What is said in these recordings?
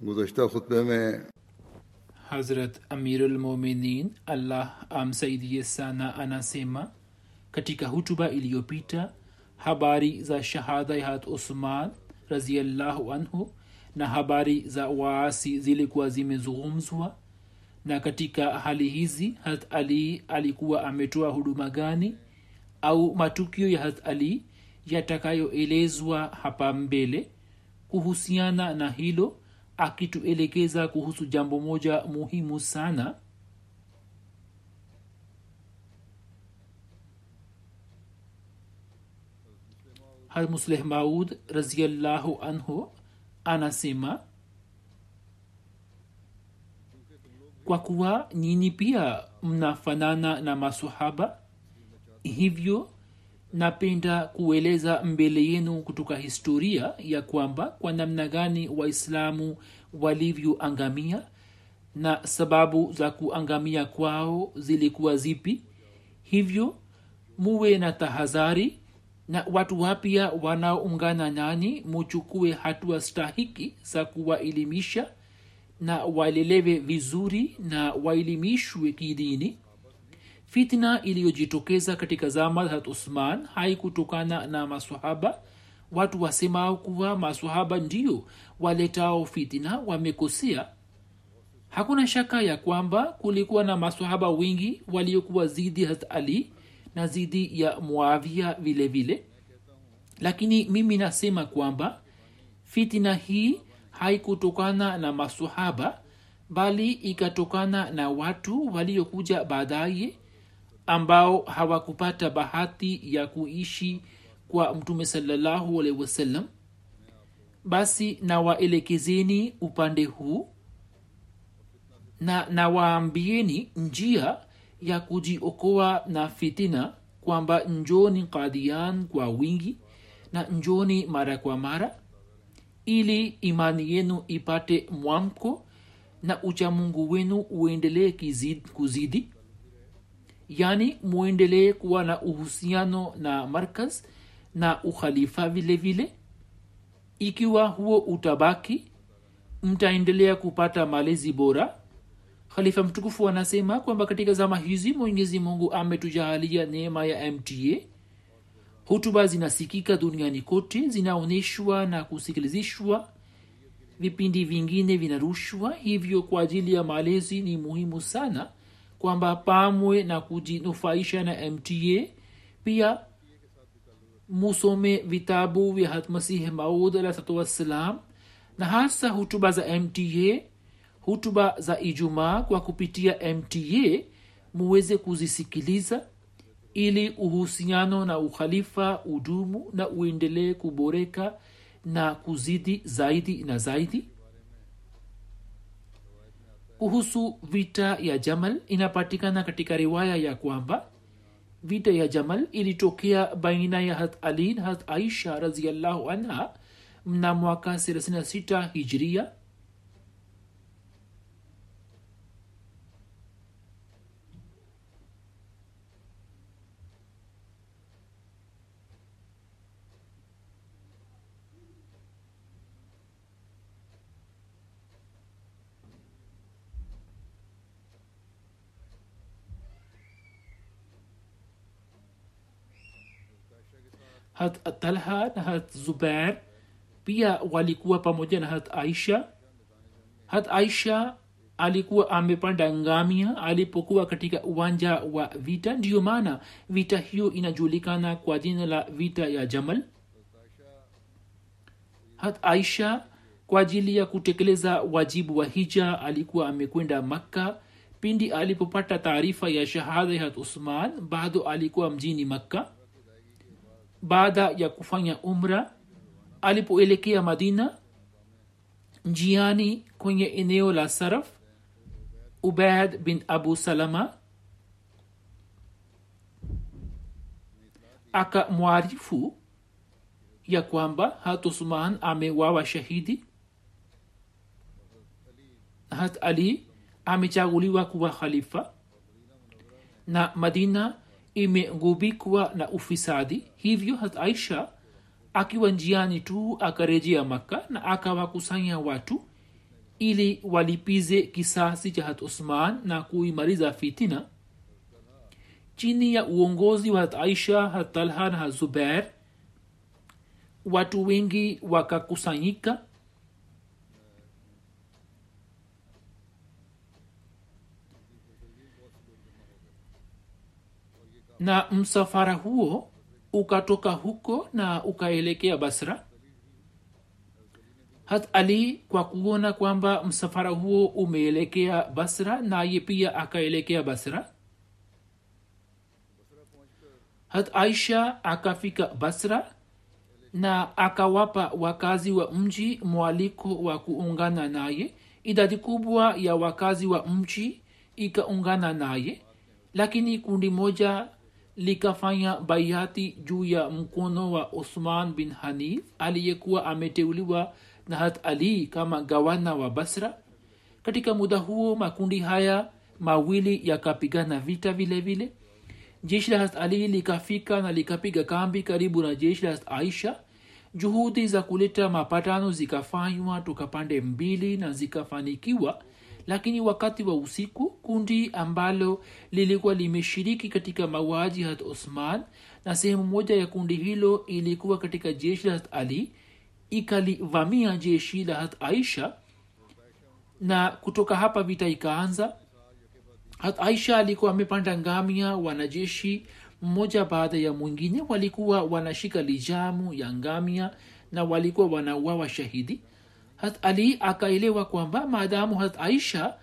गुजशत खुतबे में hazrat amirulmuminin allah amsaidie sana anasema katika hutuba iliyopita habari za shahada ya hat usman raziallahu anhu na habari za waasi zilikuwa zimezungumzwa na katika hali hizi hat ali alikuwa ametoa huduma gani au matukio ya hat ali yatakayoelezwa hapa mbele kuhusiana na hilo akituelekeza kuhusu jambo moja muhimu sana. Musleh maud raziallahu anhu anasema kwa kuwa nyini pia mnafanana na masohaba hivyo napenda kueleza mbele yenu kutoka historia ya kwamba kwa namna gani waislamu walivyoangamia na sababu za kuangamia kwao zilikuwa zipi. Hivyo muwe na tahadhari na watu wapya wanaoungana nani muchukue hatua stahiki za kuwaelimisha na walelewe vizuri na waelimishwe kidini fitna iliyojitokeza katika zama za usman haikutokana na masahaba watu wasemao kuwa masahaba ndio waletao fitna wamekosea. Hakuna shaka ya kwamba kulikuwa na masahaba wengi waliokuwa zidi hat ali na zidi ya muavia vile vile. Lakini mimi nasema kwamba fitina hii haikutokana na masahaba bali ikatokana na watu waliokuja baadaye ambao hawakupata bahati ya kuishi kwa mtume salallahu alaihi wasallam. Basi nawaelekezeni upande huu na nawaambieni njia ya kujiokoa na fitina kwamba njoni kadian kwa wingi na njoni mara kwa mara ili imani yenu ipate mwamko na uchamungu wenu uendelee kuzidi yani mwendelee kuwa na uhusiano na markaz na ukhalifa vile vile. Ikiwa huo utabaki mtaendelea kupata malezi bora. Khalifa mtukufu anasema kwamba katika zama hizi mwenyezi mungu ametujahalia neema ya mta hutuba zinasikika duniani kote zinaonyeshwa na kusikilizishwa. Vipindi vingine vinarushwa hivyo kwa ajili ya malezi ni muhimu sana kwamba pamwe na kujinufaisha na mta pia musome vitabu vya hatmasihi maud alahsatu wassalam na hasa hutuba za mta hutuba za ijumaa kwa kupitia mta muweze kuzisikiliza ili uhusiano na ukhalifa udumu na uendelee kuboreka na kuzidi zaidi na zaidi kuhusu vita ya jamal inapatikana katika riwaya ya kwamba vita ya jamal ilitokea baina ya hat ali na hat aisha raziallahu anha mna mwaka 36 hijria hat talha na hat zubair pia walikuwa pamoja na hat aisha. Hat aisha alikuwa amepanda ngamia alipokuwa katika uwanja wa vita. Ndiyo maana vita hiyo inajulikana kwa jina la vita ya jamal. Hat aisha kwa ajili ya kutekeleza wajibu wa hija alikuwa amekwenda makka. Pindi alipopata taarifa ya shahada ya hat usman bado alikuwa mjini makka baada ya kufanya umra alipoelekea madina njiani kwenye eneo la saraf ubaid bin abu salama akamwarifu ya kwamba hat usman amewawa shahidi hat ali amechaguliwa kuwa khalifa na madina imegubikwa na ufisadi. Hivyo hat aisha akiwa njiani tu akarejea makka na akawakusanya watu ili walipize kisasi cha hat usman na kuimaliza fitina. Chini ya uongozi wa hat aisha hat talha na hat zubair watu wengi wakakusanyika na msafara huo ukatoka huko na ukaelekea basra? Hat ali kwa kuona kwamba msafara huo umeelekea basra naye pia akaelekea basra? Hat aisha akafika basra na akawapa wakazi wa mji mwaliko wa kuungana naye? Idadi kubwa ya wakazi wa mji ikaungana naye lakini kundi moja likafanya baiati juu ya mkono wa usman bin hanif aliyekuwa ameteuliwa na hat ali kama gawana wa basra. Katika muda huo makundi haya mawili yakapigana vita vile vile. Jeshi la hat ali likafika na likapiga kambi karibu na jeshi la aisha. Juhudi za kuleta mapatano zikafanywa toka pande mbili na zikafanikiwa lakini wakati wa usiku kundi ambalo lilikuwa limeshiriki katika mauaji hat osman na sehemu moja ya kundi hilo ilikuwa katika jeshi la hat ali ikalivamia jeshi la hat aisha na kutoka hapa vita ikaanza. Hat aisha alikuwa amepanda ngamia wanajeshi mmoja baada ya mwingine walikuwa wanashika lijamu ya ngamia na walikuwa wanauawa shahidi hat ali akaelewa kwamba maadamu hat aisha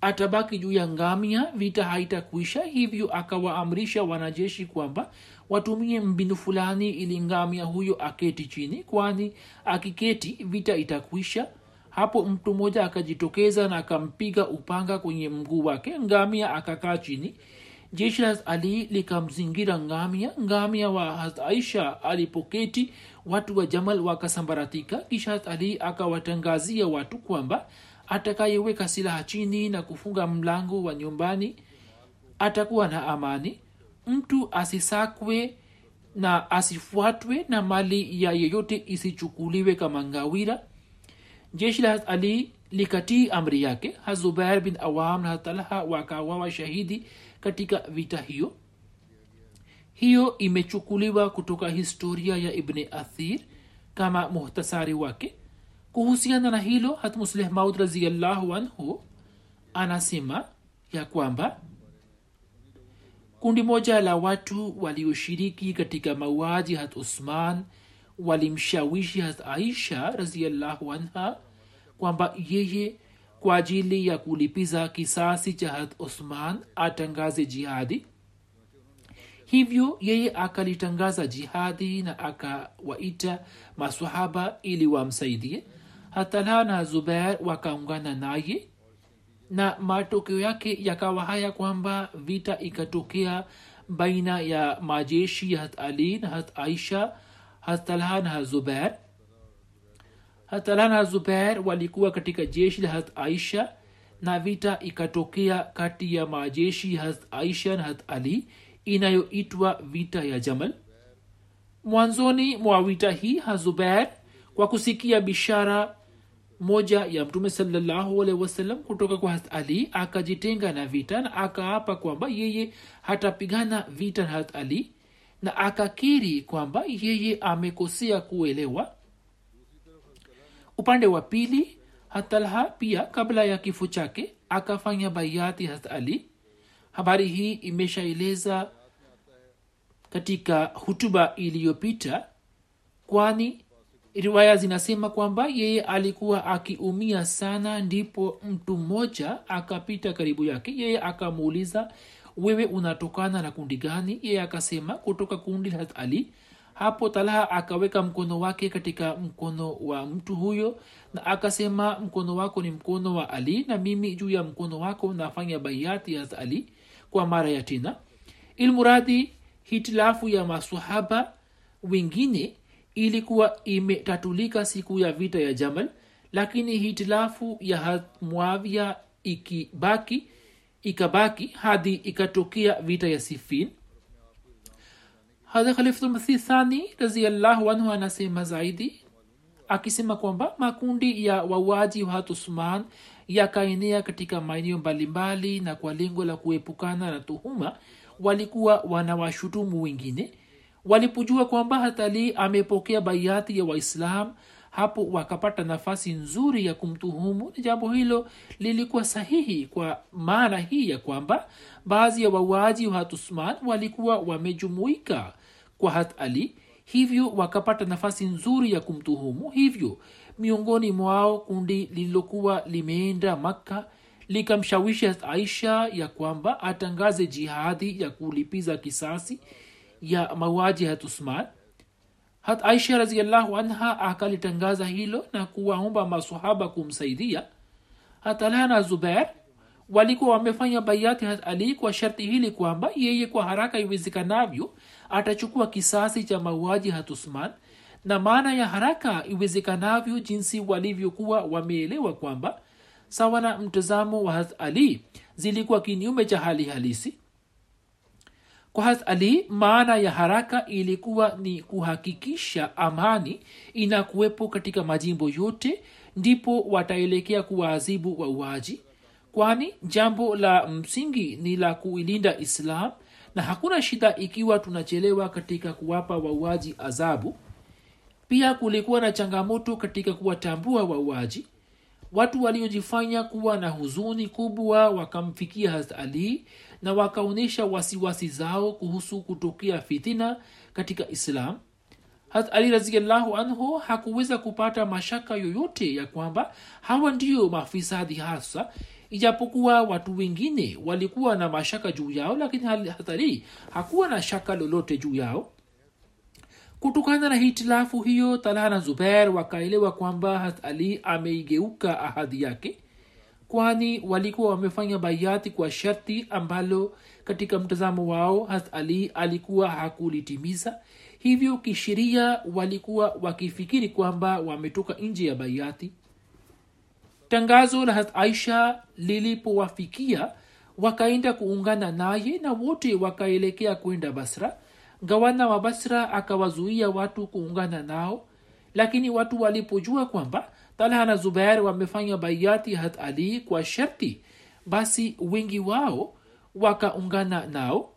atabaki juu ya ngamia vita haitakuisha hivyo akawaamrisha wanajeshi kwamba watumie mbinu fulani ili ngamia huyo aketi chini kwani akiketi vita itakuisha. Hapo mtu mmoja akajitokeza na akampiga upanga kwenye mguu wake ngamia akakaa chini jeshi la ali likamzingira ngamia. Ngamia wa hat aisha alipoketi. Watu wa jamal wakasambaratika. Kisha ali akawatangazia watu kwamba atakayeweka silaha chini na kufunga mlango wa nyumbani atakuwa na amani. Mtu asisakwe na asifuatwe na mali ya yeyote isichukuliwe kama ngawira. Jeshi la ali likatii amri yake. Hazubair bin awam na talha wakawawa shahidi katika vita hiyo. Hiyo imechukuliwa kutoka historia ya ibni athir kama muhtasari wake. Kuhusiana na hilo hatmusleh maud raziallahu anhu anasema ya kwamba kundi moja la watu walioshiriki katika mauaji hat usman walimshawishi hat aisha raziallahu anha kwamba yeye kwa ajili ya kulipiza kisasi cha had usman atangaze jihadi. Hivyo yeye akalitangaza jihadi na akawaita masahaba ili wamsaidie. Hatalha na zubair wakaungana naye na matokeo yake yakawa haya kwamba vita ikatokea baina ya majeshi ya hat ali na hat aisha hatalha na zubair hat na zubair walikuwa katika jeshi la hat aisha na vita ikatokea kati ya majeshi hat aisha na hat ali inayoitwa vita ya jamal. Mwanzoni mwa vita hii hazubair kwa kusikia bishara moja ya mtume salallahu wasallam kutoka kwa hat ali akajitenga na vita na akaapa kwamba yeye hatapigana vita na hat ali na akakiri kwamba yeye amekosea kuelewa upande wa pili hatalha pia kabla ya kifo chake akafanya baiati hat ali. Habari hii imeshaeleza katika hutuba iliyopita kwani riwaya zinasema kwamba yeye alikuwa akiumia sana ndipo mtu mmoja akapita karibu yake. Yeye akamuuliza wewe unatokana na kundi gani? Yeye akasema kutoka kundi la ali hapo talaha akaweka mkono wake katika mkono wa mtu huyo na akasema mkono wako ni mkono wa ali na mimi juu ya mkono wako nafanya baiati ya ali kwa mara ya tena. Ilmuradi hitilafu ya masahaba wengine ilikuwa imetatulika siku ya vita ya jamal lakini hitilafu ya muavia ikibaki ikabaki hadi ikatokea vita ya sifin hadha khalifulmasih thani raziallahu anhu anasema zaidi akisema kwamba makundi ya wawaji wa hatusman yakaenea katika maeneo mbalimbali na kwa lengo la kuepukana na tuhuma walikuwa wanawashutumu wengine walipojua kwamba hatalii amepokea baiati ya waislam hapo wakapata nafasi nzuri ya kumtuhumu na jambo hilo lilikuwa sahihi kwa maana hii ya kwamba baadhi ya wauaji wa hatusman walikuwa wamejumuika kwa hat ali hivyo wakapata nafasi nzuri ya kumtuhumu. Hivyo miongoni mwao kundi lililokuwa limeenda makka likamshawishi aisha ya kwamba atangaze jihadi ya kulipiza kisasi ya mauaji hat usman. Hat aisha raziallahu anha akalitangaza hilo na kuwaomba masahaba kumsaidia. Hatalha na zubair walikuwa wamefanya baiati hat ali kwa sharti hili kwamba yeye kwa haraka iwezekanavyo atachukua kisasi cha mauaji hatusman na maana ya haraka iwezekanavyo jinsi walivyokuwa wameelewa kwamba sawa na mtazamo wa hat ali zilikuwa kinyume cha hali halisi. Kwa hat ali maana ya haraka ilikuwa ni kuhakikisha amani inakuwepo katika majimbo yote ndipo wataelekea kuwaadhibu wauaji. Kwani jambo la msingi ni la kuilinda islam na hakuna shida ikiwa tunachelewa katika kuwapa wauaji adhabu. Pia kulikuwa na changamoto katika kuwatambua wauaji. Watu waliojifanya kuwa na huzuni kubwa wakamfikia hazrat ali na wakaonyesha wasiwasi zao kuhusu kutokea fitina katika islam. Hazrat ali raziallahu anhu hakuweza kupata mashaka yoyote ya kwamba hawa ndio mafisadi hasa ijapokuwa watu wengine walikuwa na mashaka juu yao lakini hatari hakuwa na shaka lolote juu yao. Kutokana na hitilafu hiyo talha na zubair wakaelewa kwamba hat ali ameigeuka ahadi yake kwani walikuwa wamefanya baiati kwa sharti ambalo katika mtazamo wao hat ali alikuwa hakulitimiza. Hivyo kisheria walikuwa wakifikiri kwamba wametoka nje ya baiati tangazo la aisha lilipowafikia wakaenda kuungana naye na wote wakaelekea kwenda basra. Gavana wa basra akawazuia watu kuungana nao lakini watu walipojua kwamba talha na zubair wamefanya baiati hat ali kwa sharti basi wengi wao wakaungana nao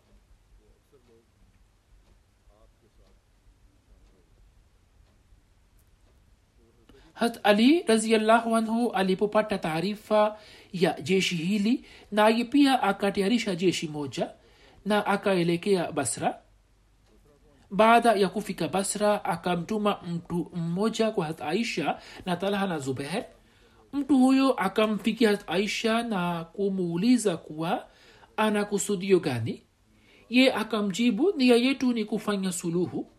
hat ali raziallahu anhu alipopata taarifa ya jeshi hili naye pia akatayarisha jeshi moja na akaelekea basra. Baada ya kufika basra akamtuma mtu mmoja kwa hat aisha na talha na zubeher mtu huyo akamfikia hat aisha na kumuuliza kuwa ana kusudio gani. Ye akamjibu nia yetu ni kufanya suluhu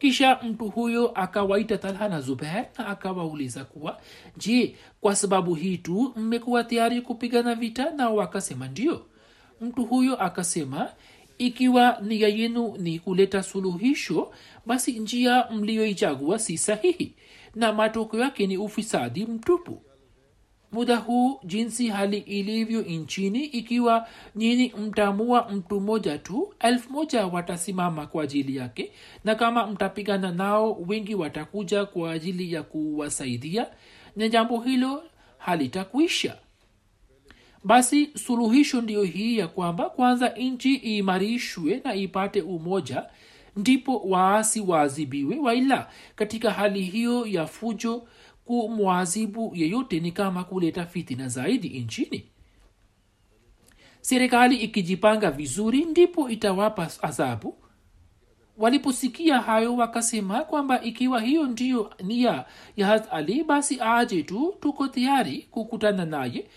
kisha mtu huyo akawaita talha na zubair na akawauliza kuwa je kwa sababu hii tu mmekuwa tayari kupigana vita? Nao wakasema ndio. Mtu huyo akasema ikiwa nia yenu ni kuleta suluhisho basi njia mliyoichagua si sahihi na matokeo yake ni ufisadi mtupu muda huu jinsi hali ilivyo nchini ikiwa nyini mtamua mtu mmoja tu elfu moja watasimama kwa ajili yake na kama mtapigana nao wengi watakuja kwa ajili ya kuwasaidia na jambo hilo halitakuisha basi suluhisho ndiyo hii ya kwamba kwanza nchi iimarishwe na ipate umoja ndipo waasi waadhibiwe. Waila katika hali hiyo ya fujo kumwazibu yeyote ni kama kuleta fitina zaidi nchini. Serikali ikijipanga vizuri ndipo itawapa adhabu. Waliposikia hayo wakasema kwamba ikiwa hiyo ndiyo nia ya hat ali basi aje tu tuko tayari kukutana naye.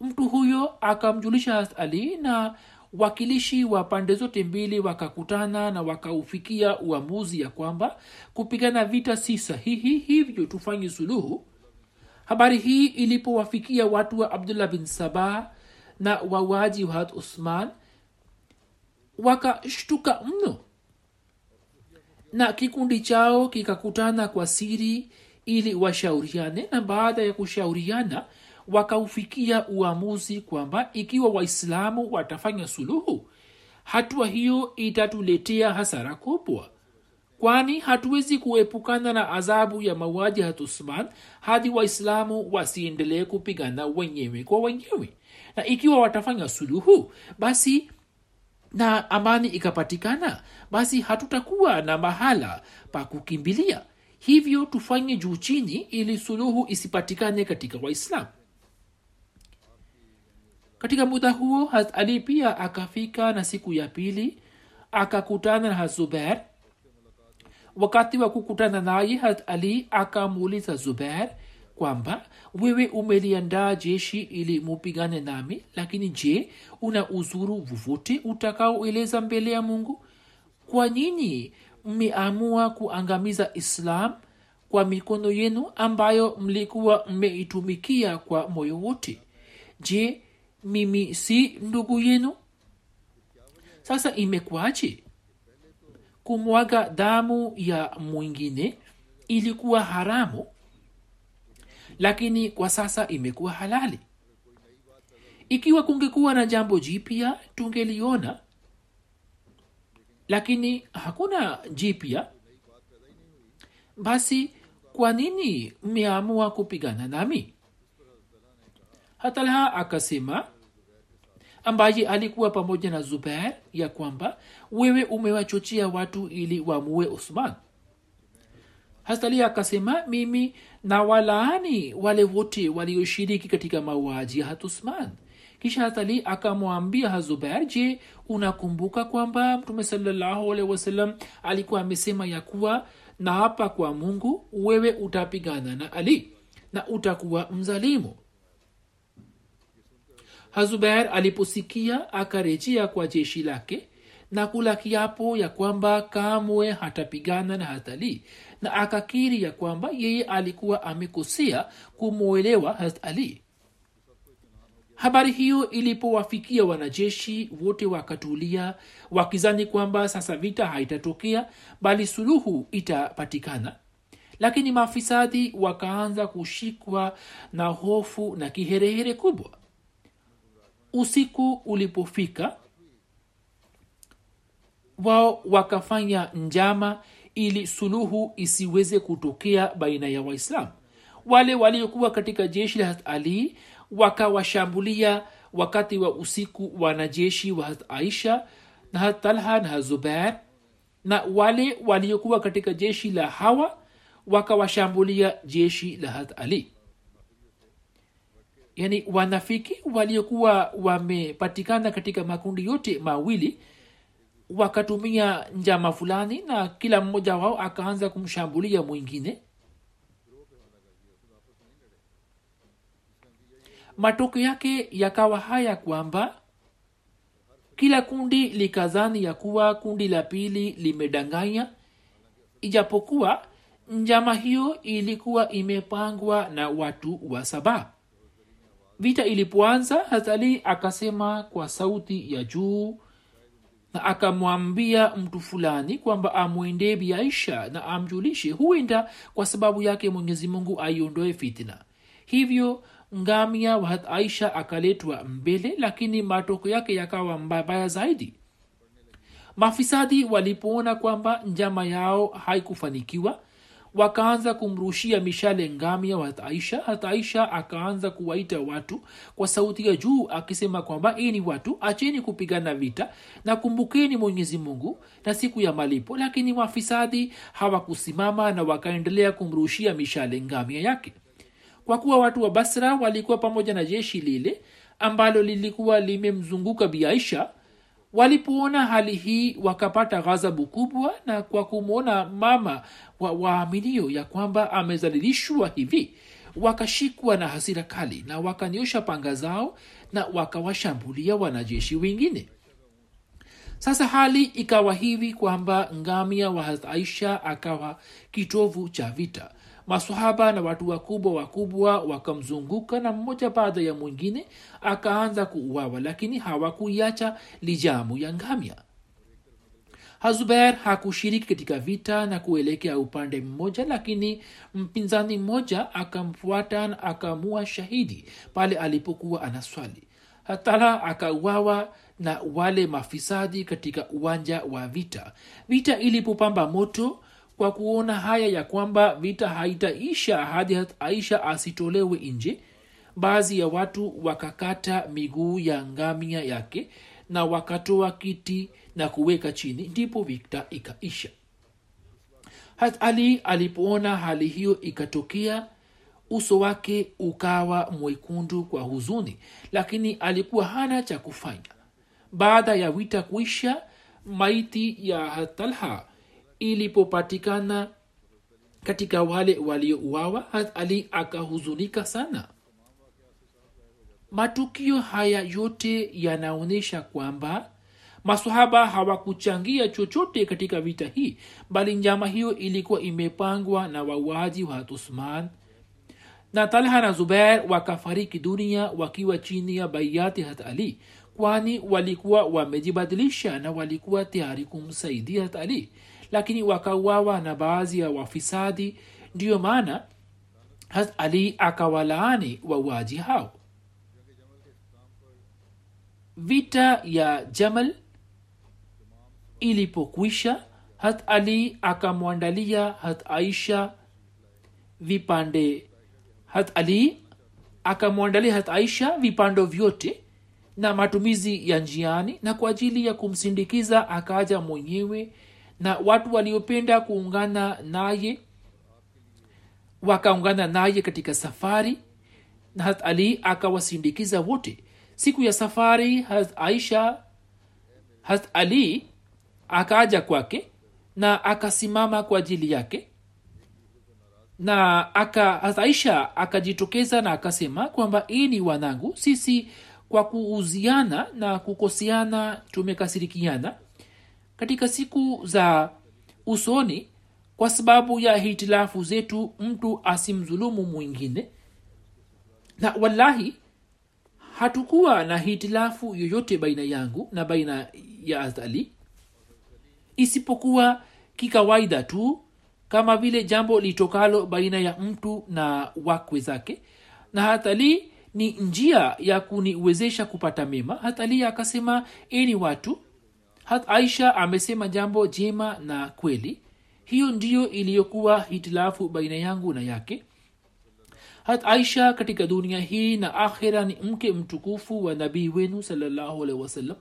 Mtu huyo akamjulisha hat ali na wakilishi wa pande zote mbili wakakutana na wakaufikia uamuzi ya kwamba kupigana vita si sahihi hivyo tufanye suluhu. Habari hii ilipowafikia watu wa abdullah bin sabah na wawaji wa usman wakashtuka mno. Na kikundi chao kikakutana kwa siri ili washauriane na baada ya kushauriana wakaufikia uamuzi kwamba ikiwa waislamu watafanya suluhu hatua hiyo itatuletea hasara kubwa. Kwani hatuwezi kuepukana na adhabu ya mauaji hatusman hadi waislamu wasiendelee kupigana wenyewe kwa wenyewe. Na ikiwa watafanya suluhu basi na amani ikapatikana basi hatutakuwa na mahala pa kukimbilia. Hivyo tufanye juu chini ili suluhu isipatikane katika waislamu katika muda huo hat ali pia akafika na siku ya pili akakutana na hazuber wakati wa kukutana naye hat ali akamuuliza zuber kwamba wewe umeliandaa jeshi ili mupigane nami lakini je una uzuru vuvuti utakaoeleza mbele ya mungu? Kwa nyinyi mmeamua kuangamiza islam kwa mikono yenu ambayo mlikuwa mmeitumikia kwa moyo wote? Je mimi si ndugu yenu? Sasa imekuwaje? Kumwaga damu ya mwingine ilikuwa haramu lakini kwa sasa imekuwa halali. Ikiwa kungekuwa na jambo jipya tungeliona. Lakini hakuna jipya. Basi kwa nini mmeamua kupigana nami hatalha akasema ambaye alikuwa pamoja na zubair ya kwamba wewe umewachochea watu ili wamue usman. Hastali akasema mimi na walaani wale wote walioshiriki katika mauaji ya hatusman kisha hatali akamwambia hazubair je unakumbuka kwamba mtume salallahu alehi alikuwa amesema ya kuwa naapa kwa mungu wewe utapigana na ali na utakuwa mzalimu hazubair aliposikia akarejea kwa jeshi lake na kula kiapo ya kwamba kamwe hatapigana na hatali na akakiri ya kwamba yeye alikuwa amekosea kumwelewa hat ali habari hiyo ilipowafikia wanajeshi wote wakatulia wakizani kwamba sasa vita haitatokea bali suluhu itapatikana. Lakini maafisadi wakaanza kushikwa na hofu na kiherehere kubwa usiku ulipofika wao wakafanya njama ili suluhu isiweze kutokea baina ya waislamu. Wale waliokuwa katika jeshi la ali wakawashambulia wakati wa usiku wanajeshi wa aisha na talha na zubair na wale waliokuwa katika jeshi la hawa wakawashambulia jeshi la ali yani wanafiki waliokuwa wamepatikana katika makundi yote mawili wakatumia njama fulani na kila mmoja wao akaanza kumshambulia mwingine. Matokeo yake yakawa haya kwamba kila kundi likazani ya kuwa kundi la pili limedanganya ijapokuwa njama hiyo ilikuwa imepangwa na watu wa saba vita ilipoanza hazali akasema kwa sauti ya juu na akamwambia mtu fulani kwamba amwendee biaisha na amjulishe huenda kwa sababu yake mwenyezi mungu aiondoe fitna. Hivyo ngamia wa aisha akaletwa mbele lakini matoko yake yakawa mbaya zaidi. Mafisadi walipoona kwamba njama yao haikufanikiwa wakaanza kumrushia mishale ngamia wa aisha. Hat aisha akaanza kuwaita watu kwa sauti ya juu akisema kwamba ini watu acheni kupigana vita na kumbukeni mwenyezi mungu na siku ya malipo. Lakini wafisadi hawakusimama na wakaendelea kumrushia mishale ngamia yake. Kwa kuwa watu wa basra walikuwa pamoja na jeshi lile ambalo lilikuwa limemzunguka biaisha walipoona hali hii wakapata ghadhabu kubwa na kwa kumwona mama wa waaminio ya kwamba amezalilishwa hivi wakashikwa na hasira kali na wakanyosha panga zao na wakawashambulia wanajeshi wengine. Sasa hali ikawa hivi kwamba ngamia wa aisha akawa kitovu cha vita masahaba na watu wakubwa wakubwa wakamzunguka na mmoja baada ya mwingine akaanza kuuawa lakini hawakuiacha lijamu ya ngamya hazuber hakushiriki katika vita na kuelekea upande mmoja lakini mpinzani mmoja akamfuata na akamua shahidi pale alipokuwa anaswali. Hatala akauawa na wale mafisadi katika uwanja wa vita. Vita ilipopamba moto kwa kuona haya ya kwamba vita haitaisha hadi aisha asitolewe nje. Baadhi ya watu wakakata miguu ya ngamia yake na wakatoa kiti na kuweka chini ndipo vita ikaisha. Hat ali alipoona hali hiyo ikatokea uso wake ukawa mwekundu kwa huzuni lakini alikuwa hana cha kufanya. Baada ya vita kuisha maiti ya talha ilipopatikana katika wale waliouawa ali akahuzunika sana. Matukio haya yote yanaonyesha kwamba masahaba hawakuchangia chochote katika vita hii bali njama hiyo ilikuwa imepangwa na wauaji wa uthman na talha na zubair wakafariki dunia wakiwa chini ya baiati hat ali kwani walikuwa wamejibadilisha na walikuwa tayari kumsaidia hat ali lakini wakauawa na baadhi ya wafisadi. Ndiyo maana hat ali akawalaani wauaji hao. Vita ya jamal ilipokwisha hat ali akamwandalia hat aisha vipande. Hat ali akamwandalia hat aisha vipando vyote na matumizi ya njiani na kwa ajili ya kumsindikiza akaja mwenyewe na watu waliopenda kuungana naye wakaungana naye katika safari na hat ali akawasindikiza wote. Siku ya safari hat aisha hat ali akaja kwake na akasimama kwa ajili yake na aka aisha akajitokeza na akasema kwamba hii ni wanangu sisi kwa kuuziana na kukoseana tumekasirikiana katika siku za usoni kwa sababu ya hitilafu zetu mtu asimdhulumu mwingine. Na wallahi hatukuwa na hitilafu yoyote baina yangu na baina ya azali. Isipokuwa kikawaida tu kama vile jambo litokalo baina ya mtu na wakwe zake. Na hatali ni njia ya kuniwezesha kupata mema. Hatali akasema eni watu hat aisha amesema jambo jema na kweli. Hiyo ndiyo iliyokuwa hitilafu baina yangu na yake. Hat aisha katika dunia hii na akhira ni mke mtukufu wa nabii wenu salllahu wasallam.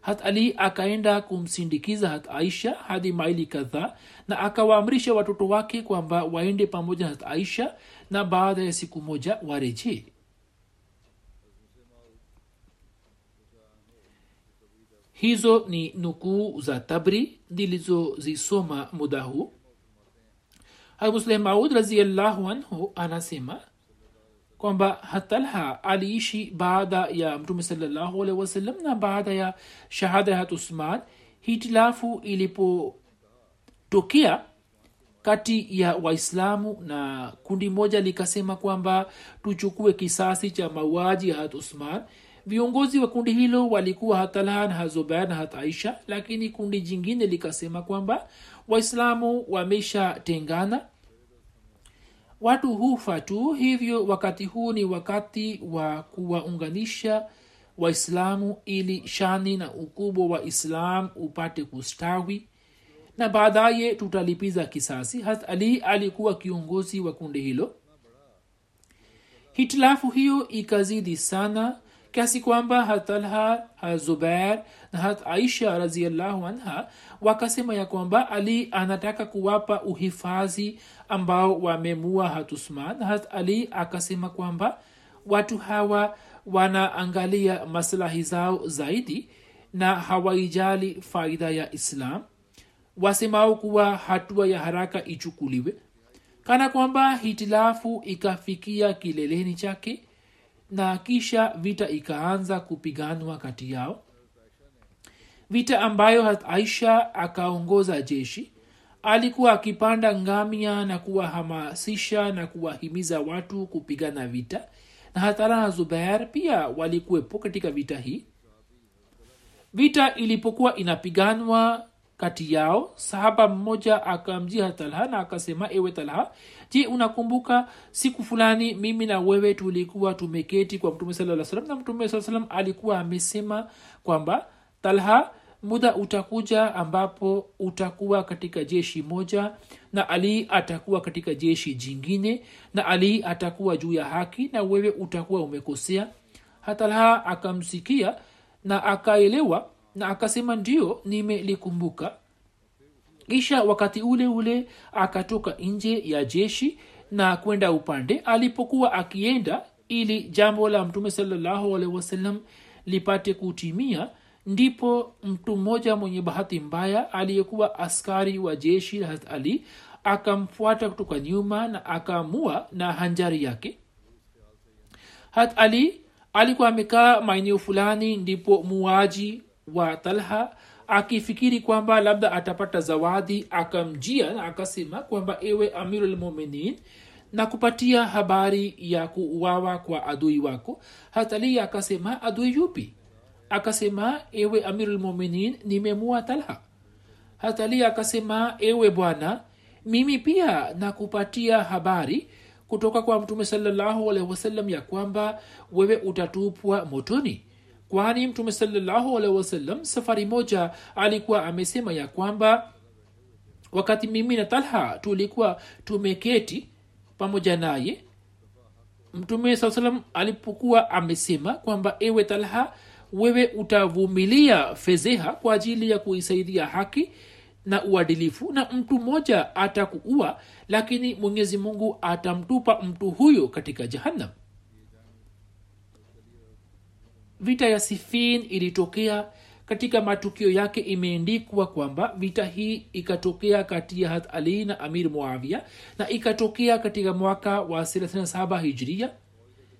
Hat ali akaenda kumsindikiza hat aisha hadi maili kadhaa na akawaamrisha watoto wake kwamba waende pamoja hat aisha na baada ya siku moja warejee hizo ni nukuu za tabri nilizozisoma muda huu. Hamusleh maud raziallahu anhu anasema kwamba hatalha aliishi baada ya mtume salllahu alehi wasallam na baada ya shahada ya usman hitilafu ilipotokea kati ya waislamu na kundi moja likasema kwamba tuchukue kisasi cha mauaji ya hat usman viongozi wa kundi hilo walikuwa hatalahan hazubair na hat aisha lakini kundi jingine likasema kwamba waislamu wameshatengana. Watu hufa tu hivyo wakati huu ni wakati wa kuwaunganisha waislamu ili shani na ukubwa wa islam upate kustawi. Na baadaye tutalipiza kisasi. Hat ali alikuwa kiongozi wa kundi hilo. Hitilafu hiyo ikazidi sana kiasi kwamba hatalha hazubair na hat aisha raziallahu anha wakasema ya kwamba ali anataka kuwapa uhifadhi ambao wamemua hatusman hat ali akasema kwamba watu hawa wanaangalia maslahi zao zaidi na hawaijali faida ya islam. Wasemao kuwa hatua ya haraka ichukuliwe. Kana kwamba hitilafu ikafikia kileleni chake na kisha vita ikaanza kupiganwa kati yao. Vita ambayo aisha akaongoza jeshi. Alikuwa akipanda ngamia na kuwahamasisha na kuwahimiza watu kupigana vita. Na hatara na zubair pia walikuwepo katika vita hii. Vita ilipokuwa inapiganwa kati yao sahaba mmoja akamjia talha na akasema ewe talha je unakumbuka siku fulani mimi na wewe tulikuwa tumeketi kwa mtume saa salam na mtume salam alikuwa amesema kwamba talha muda utakuja ambapo utakuwa katika jeshi moja na ali atakuwa katika jeshi jingine na ali atakuwa juu ya haki na wewe utakuwa umekosea. Hatalha akamsikia na akaelewa na akasema ndio nimelikumbuka. Kisha wakati ule ule akatoka nje ya jeshi na kwenda upande. Alipokuwa akienda ili jambo la mtume salallahu alaihi wasallam lipate kutimia ndipo mtu mmoja mwenye bahati mbaya aliyekuwa askari wa jeshi la ali akamfuata kutoka nyuma na akaamua na hanjari yake. Hat ali alikuwa amekaa maeneo fulani ndipo muaji wa talha akifikiri kwamba labda atapata zawadi akamjia na akasema kwamba ewe amirulmuminin na kupatia habari ya kuuawa kwa adui wako. Hatali akasema adui yupi? Akasema ewe amirulmuminin nimemua talha. Hatali akasema ewe bwana mimi pia nakupatia habari kutoka kwa mtume salallahu ya kwamba wewe utatupwa motoni kwani mtume salallahu alaihi wasallam safari moja alikuwa amesema ya kwamba wakati mimi na talha tulikuwa tumeketi pamoja naye mtume saa alipokuwa amesema kwamba ewe talha wewe utavumilia fedheha kwa ajili ya kuisaidia haki na uadilifu na mtu mmoja atakuua lakini mwenyezi mungu atamtupa mtu huyo katika jahannam vita ya sifin ilitokea katika matukio yake imeendikwa kwamba vita hii ikatokea kati ya hat ali na amir muavia na ikatokea katika mwaka wa 37 hijria.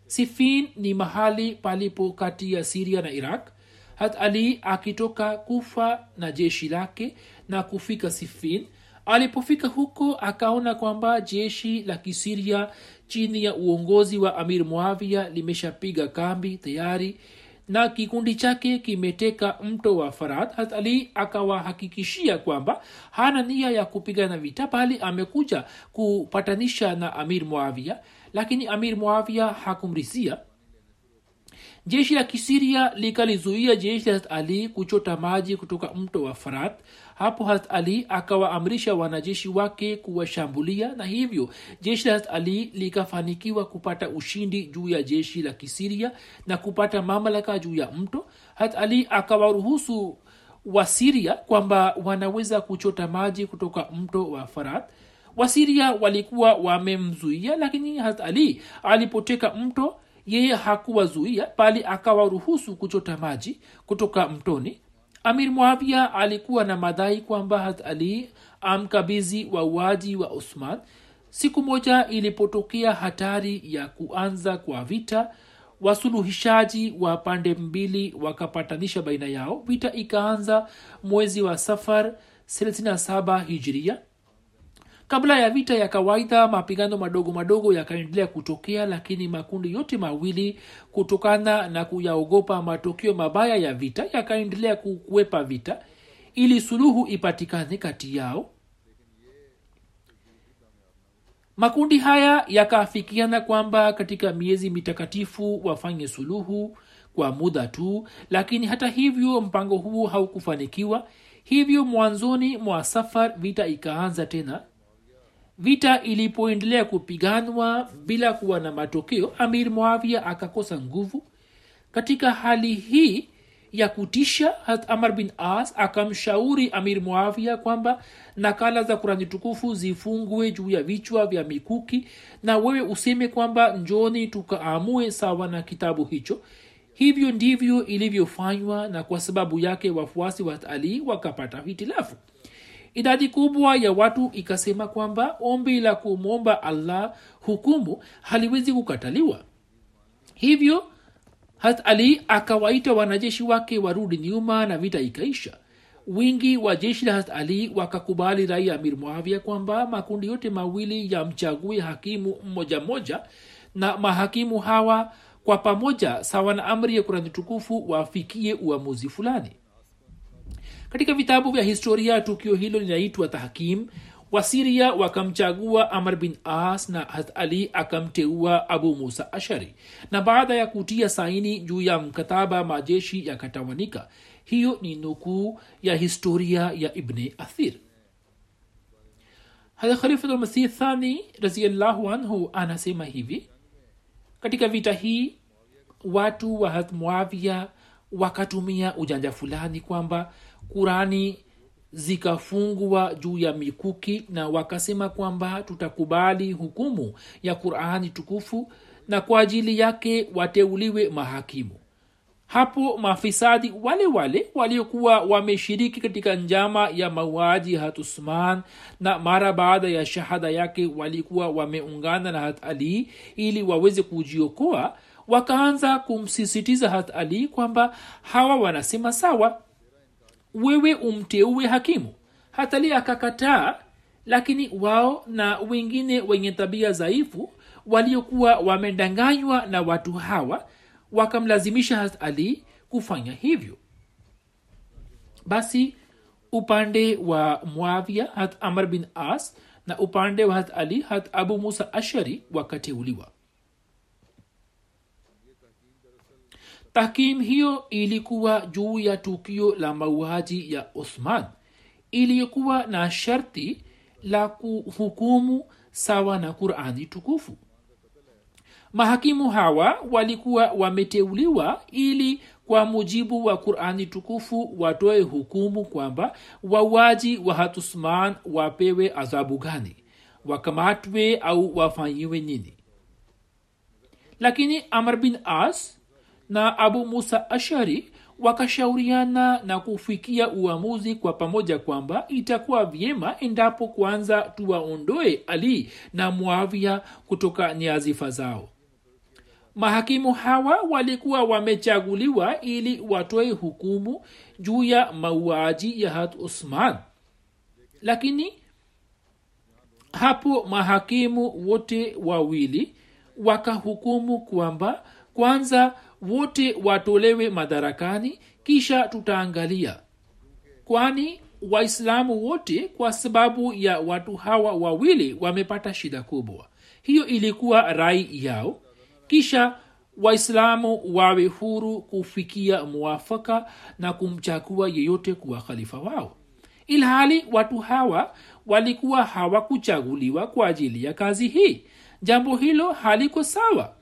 Sifin ni mahali palipo kati ya siria na iraq. Hat ali akitoka kufa na jeshi lake na kufika sifin. Alipofika huko akaona kwamba jeshi la kisiria chini ya uongozi wa amir muavia limeshapiga kambi tayari na kikundi chake kimeteka mto wa farad. Hat ali akawahakikishia kwamba hana nia ya kupigana vita bali amekuja kupatanisha na amir muavia lakini amir muavia hakumrizia jeshi la kisiria likalizuia jeshi la ali kuchota maji kutoka mto wa farat hapo hat ali akawaamrisha wanajeshi wake kuwashambulia na hivyo jeshi la ali likafanikiwa kupata ushindi juu ya jeshi la kisiria na kupata mamlaka juu ya mto. Hat ali akawaruhusu wasiria kwamba wanaweza kuchota maji kutoka mto wa farat wasiria walikuwa wamemzuia lakini hat ali alipoteka mto yeye hakuwazuia bali akawaruhusu kuchota maji kutoka mtoni. Amir muavia alikuwa na madai kwamba hat ali amkabizi wauaji wa osman siku moja ilipotokea hatari ya kuanza kwa vita. Wasuluhishaji wa pande mbili wakapatanisha baina yao. Vita ikaanza mwezi wa safar 37 hijria kabla ya vita ya kawaida mapigano madogo madogo yakaendelea kutokea lakini makundi yote mawili kutokana na kuyaogopa matokeo mabaya ya vita yakaendelea kukwepa vita ili suluhu ipatikane kati yao. Makundi haya yakaafikiana kwamba katika miezi mitakatifu wafanye suluhu kwa muda tu lakini hata hivyo mpango huu haukufanikiwa. Hivyo mwanzoni mwa safar vita ikaanza tena vita ilipoendelea kupiganwa bila kuwa na matokeo amir moavia akakosa nguvu. Katika hali hii ya kutisha amar bin as akamshauri amir moavia kwamba nakala za kurani tukufu zifungwe juu ya vichwa vya mikuki na wewe useme kwamba njoni tukaamue sawa na kitabu hicho. Hivyo ndivyo ilivyofanywa na kwa sababu yake wafuasi wa ali wakapata hitilafu idadi kubwa ya watu ikasema kwamba ombi la kumwomba allah hukumu haliwezi kukataliwa. Hivyo hat ali akawaita wanajeshi wake warudi nyuma na vita ikaisha. Wingi wa jeshi la hat ali wakakubali rai ya amir muavia kwamba makundi yote mawili yamchague hakimu mmoja mmoja na mahakimu hawa kwa pamoja sawa na amri ya kurani tukufu wafikie uamuzi fulani katika vitabu vya historia tukio hilo linaitwa tahkim. Wasiria wakamchagua amr bin as na hat ali akamteua abu musa ashari. Na baada ya kutia saini juu ya mkataba majeshi yakatawanika hiyo ni nukuu ya historia ya ibni athir. Hada khalifatulmasih thani raziallahu anhu anasema hivi. Katika vita hii watu wa hat muavia wakatumia ujanja fulani kwamba kurani zikafungwa juu ya mikuki na wakasema kwamba tutakubali hukumu ya qurani tukufu na kwa ajili yake wateuliwe mahakimu. Hapo mafisadi wale wale waliokuwa wameshiriki katika njama ya mauaji hat usman na mara baada ya shahada yake walikuwa wameungana na hat ali ili waweze kujiokoa wakaanza kumsisitiza hat ali kwamba hawa wanasema sawa wewe umteue hakimu. Hatali akakataa lakini wao na wengine wenye tabia dhaifu waliokuwa wamedanganywa na watu hawa wakamlazimisha hat ali kufanya hivyo. Basi upande wa muavia hat amr bin as na upande wa hat ali hat abu musa ashari wakateuliwa tahkim hiyo ilikuwa juu ya tukio la mauaji ya uthman iliyokuwa na sharti la kuhukumu sawa na qurani tukufu. Mahakimu hawa walikuwa wameteuliwa ili kwa mujibu wa qurani tukufu watoe hukumu kwamba wauaji wa hatusman wapewe adhabu gani wakamatwe au wafanyiwe nini. Lakini amr bin as na abu musa ashari wakashauriana na kufikia uamuzi kwa pamoja kwamba itakuwa vyema endapo kwanza tuwaondoe ali na muavia kutoka nyazifa zao. Mahakimu hawa walikuwa wamechaguliwa ili watoe hukumu juu ya mauaji ya hat usman. Lakini hapo mahakimu wote wawili wakahukumu kwamba kwanza wote watolewe madarakani kisha tutaangalia. Kwani waislamu wote kwa sababu ya watu hawa wawili wamepata shida kubwa. Hiyo ilikuwa rai yao. Kisha waislamu wawe huru kufikia mwafaka na kumchagua yeyote kuwa khalifa wao. Ilhali watu hawa walikuwa hawakuchaguliwa kwa ajili ya kazi hii. Jambo hilo haliko sawa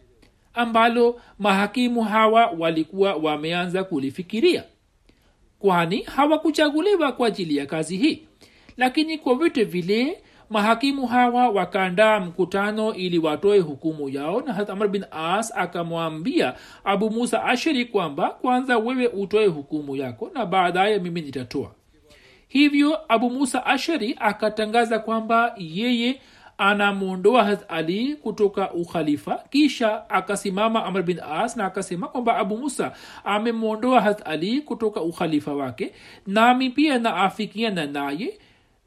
ambalo mahakimu hawa walikuwa wameanza kulifikiria. Kwani hawakuchaguliwa kwa ajili ya kazi hii. Lakini kwa vyote vile mahakimu hawa wakaandaa mkutano ili watoe hukumu yao. Na amr bin as akamwambia abu musa ashiri kwamba kwanza wewe utoe hukumu yako na baadaye mimi nitatoa. Hivyo abu musa ashari akatangaza kwamba yeye anamwondoa hat ali kutoka ukhalifa kisha akasimama amr bin as na akasema kwamba abu musa amemwondoa hat ali kutoka ukhalifa wake nami pia naafikiana naye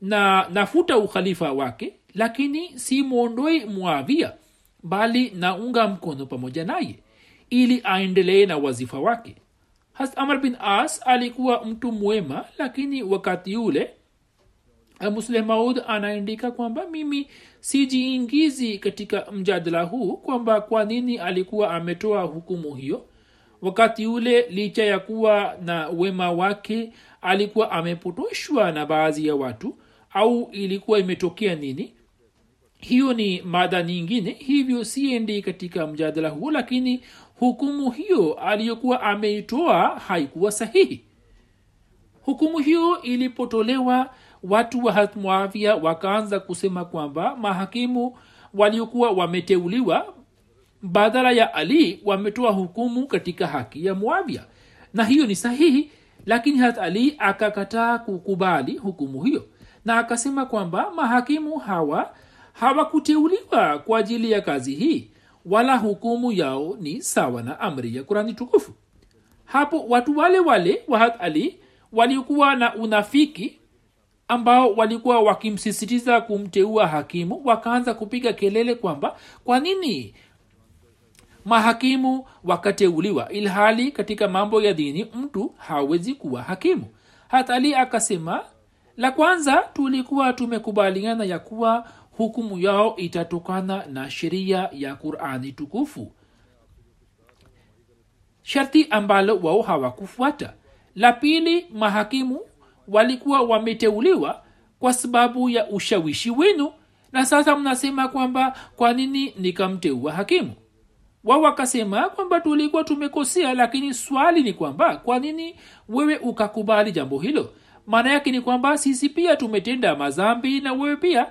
na nafuta ukhalifa wake lakini simwondoi muavia bali naunga mkono pamoja naye ili aendelee na wazifa wake. Has amr bin as alikuwa mtu mwema lakini wakati ule musleh maud anaandika kwamba mimi sijiingizi katika mjadala huu kwamba kwa nini alikuwa ametoa hukumu hiyo. Wakati ule licha ya kuwa na wema wake alikuwa amepotoshwa na baadhi ya watu au ilikuwa imetokea nini? Hiyo ni mada nyingine hivyo siendi katika mjadala huo lakini hukumu hiyo aliyokuwa ameitoa haikuwa sahihi. Hukumu hiyo ilipotolewa watu wa hatmuavia wakaanza kusema kwamba mahakimu waliokuwa wameteuliwa badala ya ali wametoa hukumu katika haki ya muavia na hiyo ni sahihi lakini hat ali akakataa kukubali hukumu hiyo na akasema kwamba mahakimu hawa hawakuteuliwa kwa ajili ya kazi hii wala hukumu yao ni sawa na amri ya kurani tukufu. Hapo watu wale wale wa hat ali waliokuwa na unafiki ambao walikuwa wakimsisitiza kumteua hakimu wakaanza kupiga kelele kwamba kwa nini mahakimu wakateuliwa ilhali katika mambo ya dini mtu hawezi kuwa hakimu? Hatali akasema la kwanza tulikuwa tumekubaliana ya kuwa hukumu yao itatokana na sheria ya qurani tukufu. Sharti ambalo wao hawakufuata. La pili mahakimu walikuwa wameteuliwa kwa sababu ya ushawishi wenu. Na sasa mnasema kwamba kwa nini nikamteua hakimu? Wao wakasema kwamba tulikuwa tumekosea lakini swali ni kwamba kwa nini wewe ukakubali jambo hilo? Maana yake ni kwamba sisi pia tumetenda mazambi na wewe pia.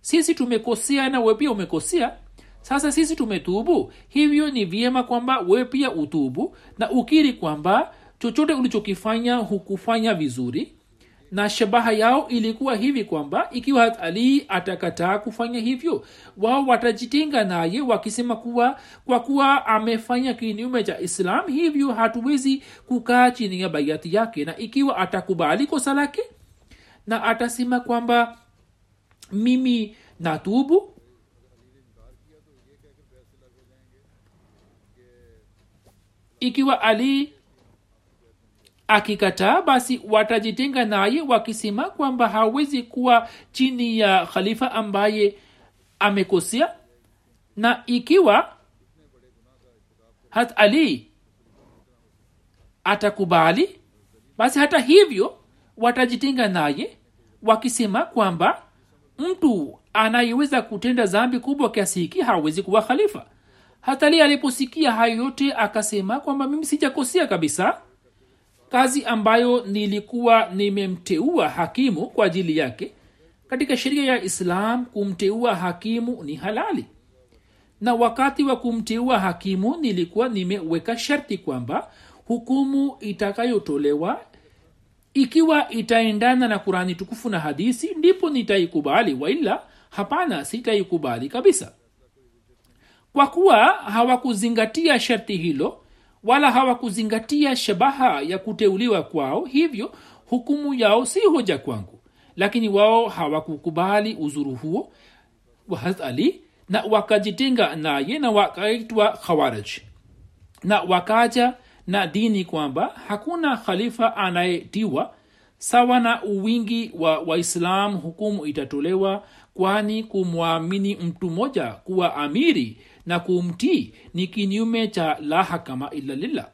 Sisi tumekosea na wewe pia umekosea. Sasa sisi tumetubu. Hivyo ni vyema kwamba wewe pia utubu. Na ukiri kwamba chochote ulichokifanya hukufanya vizuri na shabaha yao ilikuwa hivi kwamba ikiwa ali atakataa kufanya hivyo wao watajitenga naye wakisema kuwa kwa kuwa amefanya kinyume cha islam hivyo hatuwezi kukaa chini ya baiati yake. Na ikiwa atakubali kosa lake na atasema kwamba mimi natubu ikiwa ali akikataa basi watajitenga naye wakisema kwamba hawezi kuwa chini ya khalifa ambaye amekosea. Na ikiwa hat ali atakubali basi hata hivyo watajitenga naye wakisema kwamba mtu anayeweza kutenda zambi kubwa kiasi hiki hawezi kuwa khalifa. Hatali aliposikia hayo yote akasema kwamba mimi sijakosea kabisa kazi ambayo nilikuwa nimemteua hakimu kwa ajili yake katika sheria ya islam kumteua hakimu ni halali. Na wakati wa kumteua hakimu nilikuwa nimeweka sharti kwamba hukumu itakayotolewa ikiwa itaendana na kurani tukufu na hadisi ndipo nitaikubali waila hapana sitaikubali kabisa. Kwa kuwa hawakuzingatia sharti hilo wala hawakuzingatia shabaha ya kuteuliwa kwao hivyo hukumu yao si hoja kwangu. Lakini wao hawakukubali uzuru huo wa ali na wakajitenga naye na wakaitwa khawarij. Na wakaja na dini kwamba hakuna khalifa anayetiwa sawa na uwingi wa waislam hukumu itatolewa kwani kumwamini mtu mmoja kuwa amiri na kumtii ni kinyume cha laha kama illa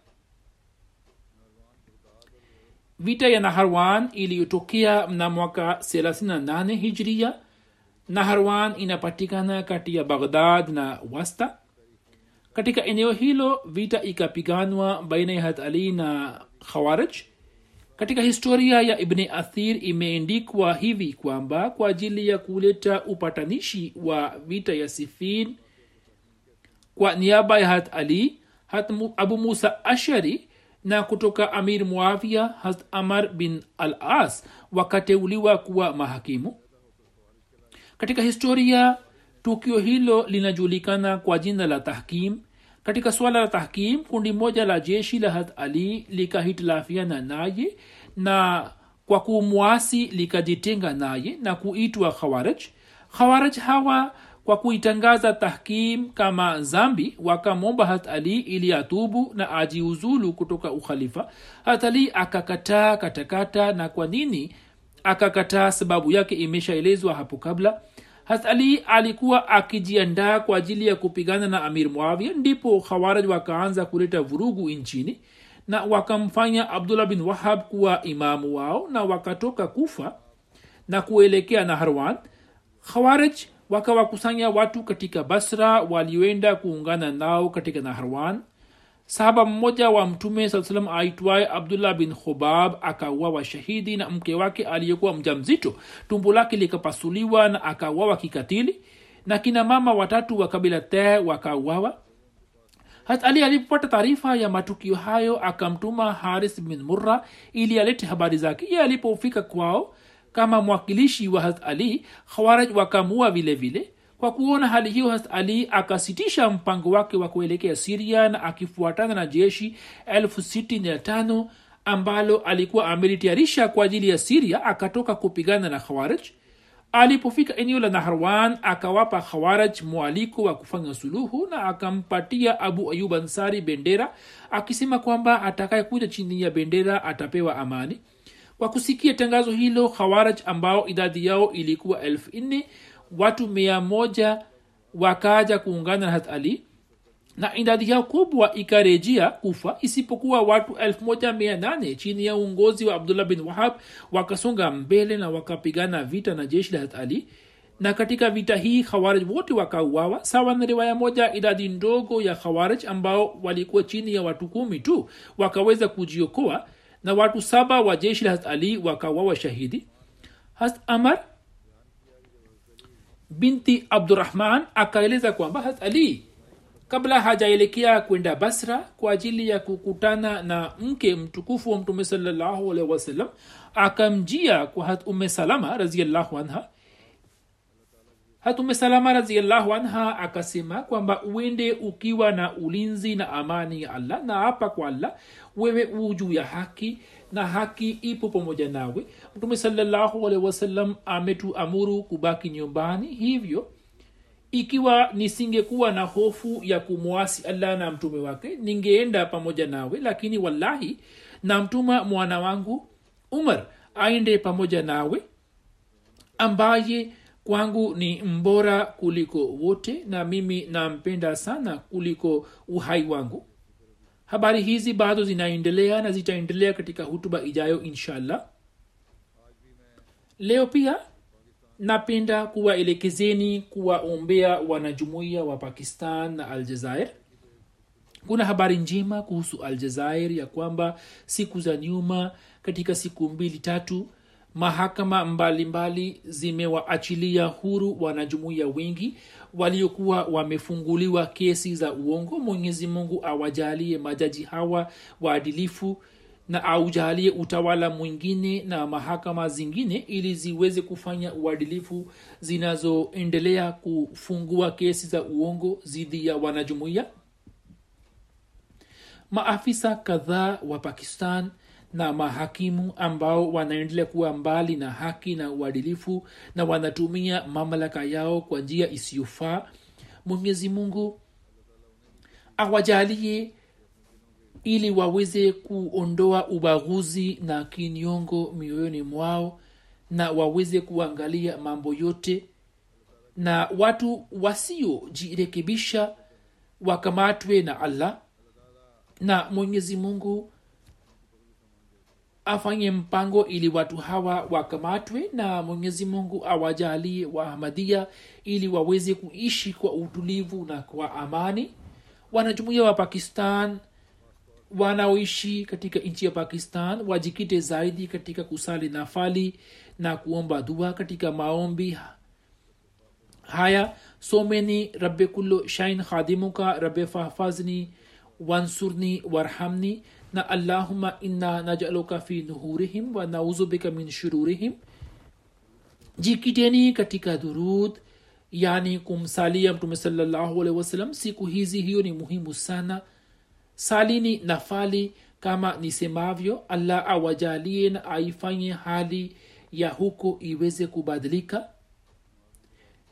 vita ya naharwan iliyotokea mna mwaka 38 hijria naharwan inapatikana kati ya baghdad na wasta. Katika eneo hilo vita ikapiganwa baina ya hatali na khawaraj katika historia ya ibni athir imeendikwa hivi kwamba kwa ajili ya kuleta upatanishi wa vita ya sifin kwa niaba ya hat ali hat abu musa ashari na kutoka amir muavia hat amar bin al as wakateuliwa kuwa mahakimu. Katika historia tukio hilo linajulikana kwa jina la tahkim. Katika swala la tahkim kundi moja la jeshi la hat ali likahitilafiana naye na kwa kumwasi likajitenga naye na kuitwa khawaraj khawaraj hawa kwa kuitangaza tahkim kama zambi wakamwomba hat ali ili atubu na ajiuzulu kutoka ukhalifa. Hat ali akakataa katakata na kwa nini akakataa sababu yake imeshaelezwa hapo kabla. Hat ali alikuwa akijiandaa kwa ajili ya kupigana na amir muavia ndipo khawaraj wakaanza kuleta vurugu nchini na wakamfanya abdullah bin wahab kuwa imamu wao na wakatoka kufa na kuelekea naharwan khawarij wakawakusanya watu katika basra walioenda kuungana nao katika naharwan sahaba mmoja wa mtume saa aitwaye abdullah bin khubab akauawa shahidi na mke wake aliyekuwa mja mzito tumbo lake likapasuliwa na akauawa kikatili na kina mama watatu wa kabila te wakauawa. Hat ali alipopata taarifa ya matukio hayo akamtuma haris bin murra ili alete habari zake. Ye alipofika kwao kama mwakilishi wa hat ali khawaraj wakamua vile vile. Kwa kuona hali hiyo hat ali akasitisha mpango wake wa kuelekea siria na akifuatana na jeshi elfu sitini na tano ambalo alikuwa amelitayarisha kwa ajili ya siria akatoka kupigana na khawaraj alipofika eneo la naharwan akawapa khawaraj mwaliko wa kufanya suluhu na akampatia abu ayub ansari bendera akisema kwamba atakayekuja chini ya bendera atapewa amani kwa kusikia tangazo hilo khawaraj ambao idadi yao ilikuwa elfu nne watu mia moja wakaja kuungana na hat na idadi yao kubwa ikarejea kufa isipokuwa watu 18 chini ya uongozi wa abdullah bin wahab wakasonga mbele na wakapigana vita na jeshi la hat na katika vita hii khawaraj wote wakauawa sawa na riwaya moja idadi ndogo ya khawaraj ambao walikuwa chini ya watu kumi tu wakaweza kujiokoa na watu saba wa jeshi la hat ali wakawawa shahidi. Has amar binti abdurahman akaeleza kwamba hat ali kabla hajaelekea kwenda basra kwa ajili ya kukutana na mke mtukufu wa mtume salallahu wasalam akamjia kwa hat ume salama raziallahu anha hat ume salama raziallahu anha akasema kwamba uende ukiwa na ulinzi na amani ya allah na hapa kwa allah wewe u ya haki na haki ipo pamoja nawe. Mtume salallahu alehi wasallam ametuamuru kubaki nyumbani hivyo ikiwa nisingekuwa na hofu ya kumwasi allah na mtume wake ningeenda pamoja nawe. Lakini wallahi namtuma mwana wangu umar aende pamoja nawe ambaye kwangu ni mbora kuliko wote na mimi nampenda sana kuliko uhai wangu. Habari hizi bado zinaendelea na zitaendelea katika hutuba ijayo inshallah. Leo pia napenda kuwaelekezeni kuwaombea wanajumuiya wa pakistan na aljazair kuna habari njema kuhusu aljazair ya kwamba siku za nyuma katika siku mbili tatu mahakama mbalimbali zimewaachilia huru wanajumuiya wengi waliokuwa wamefunguliwa kesi za uongo. Mwenyezi mungu awajalie majaji hawa waadilifu na aujalie utawala mwingine na mahakama zingine ili ziweze kufanya uadilifu zinazoendelea kufungua kesi za uongo dhidi ya wanajumuiya. Maafisa kadhaa wa pakistan na mahakimu ambao wanaendelea kuwa mbali na haki na uadilifu na wanatumia mamlaka yao kwa njia isiyofaa. Mwenyezi mungu awajalie ili waweze kuondoa ubaguzi na kinyongo mioyoni mwao na waweze kuangalia mambo yote. Na watu wasiojirekebisha wakamatwe na allah. Na mwenyezi mungu afanye mpango ili watu hawa wakamatwe na mwenyezi mungu awajalie waahmadia ili waweze kuishi kwa utulivu na kwa amani. Wanajumuia wa pakistan wanaoishi katika nchi ya pakistan wajikite zaidi katika kusali nafali na kuomba dua katika maombi haya. Someni rabbe kullo shain khadimuka rabe fahfazni wansurni warhamni na allahuma inna najaluka fi nuhurihim wa nauzubika min shururihim. Jikiteni katika durud yani kumsalia mtume salallahu wasalam siku hizi hiyo ni muhimu sana. Salini nafali kama nisemavyo allah awajalie na aifanye hali ya huko iweze kubadilika.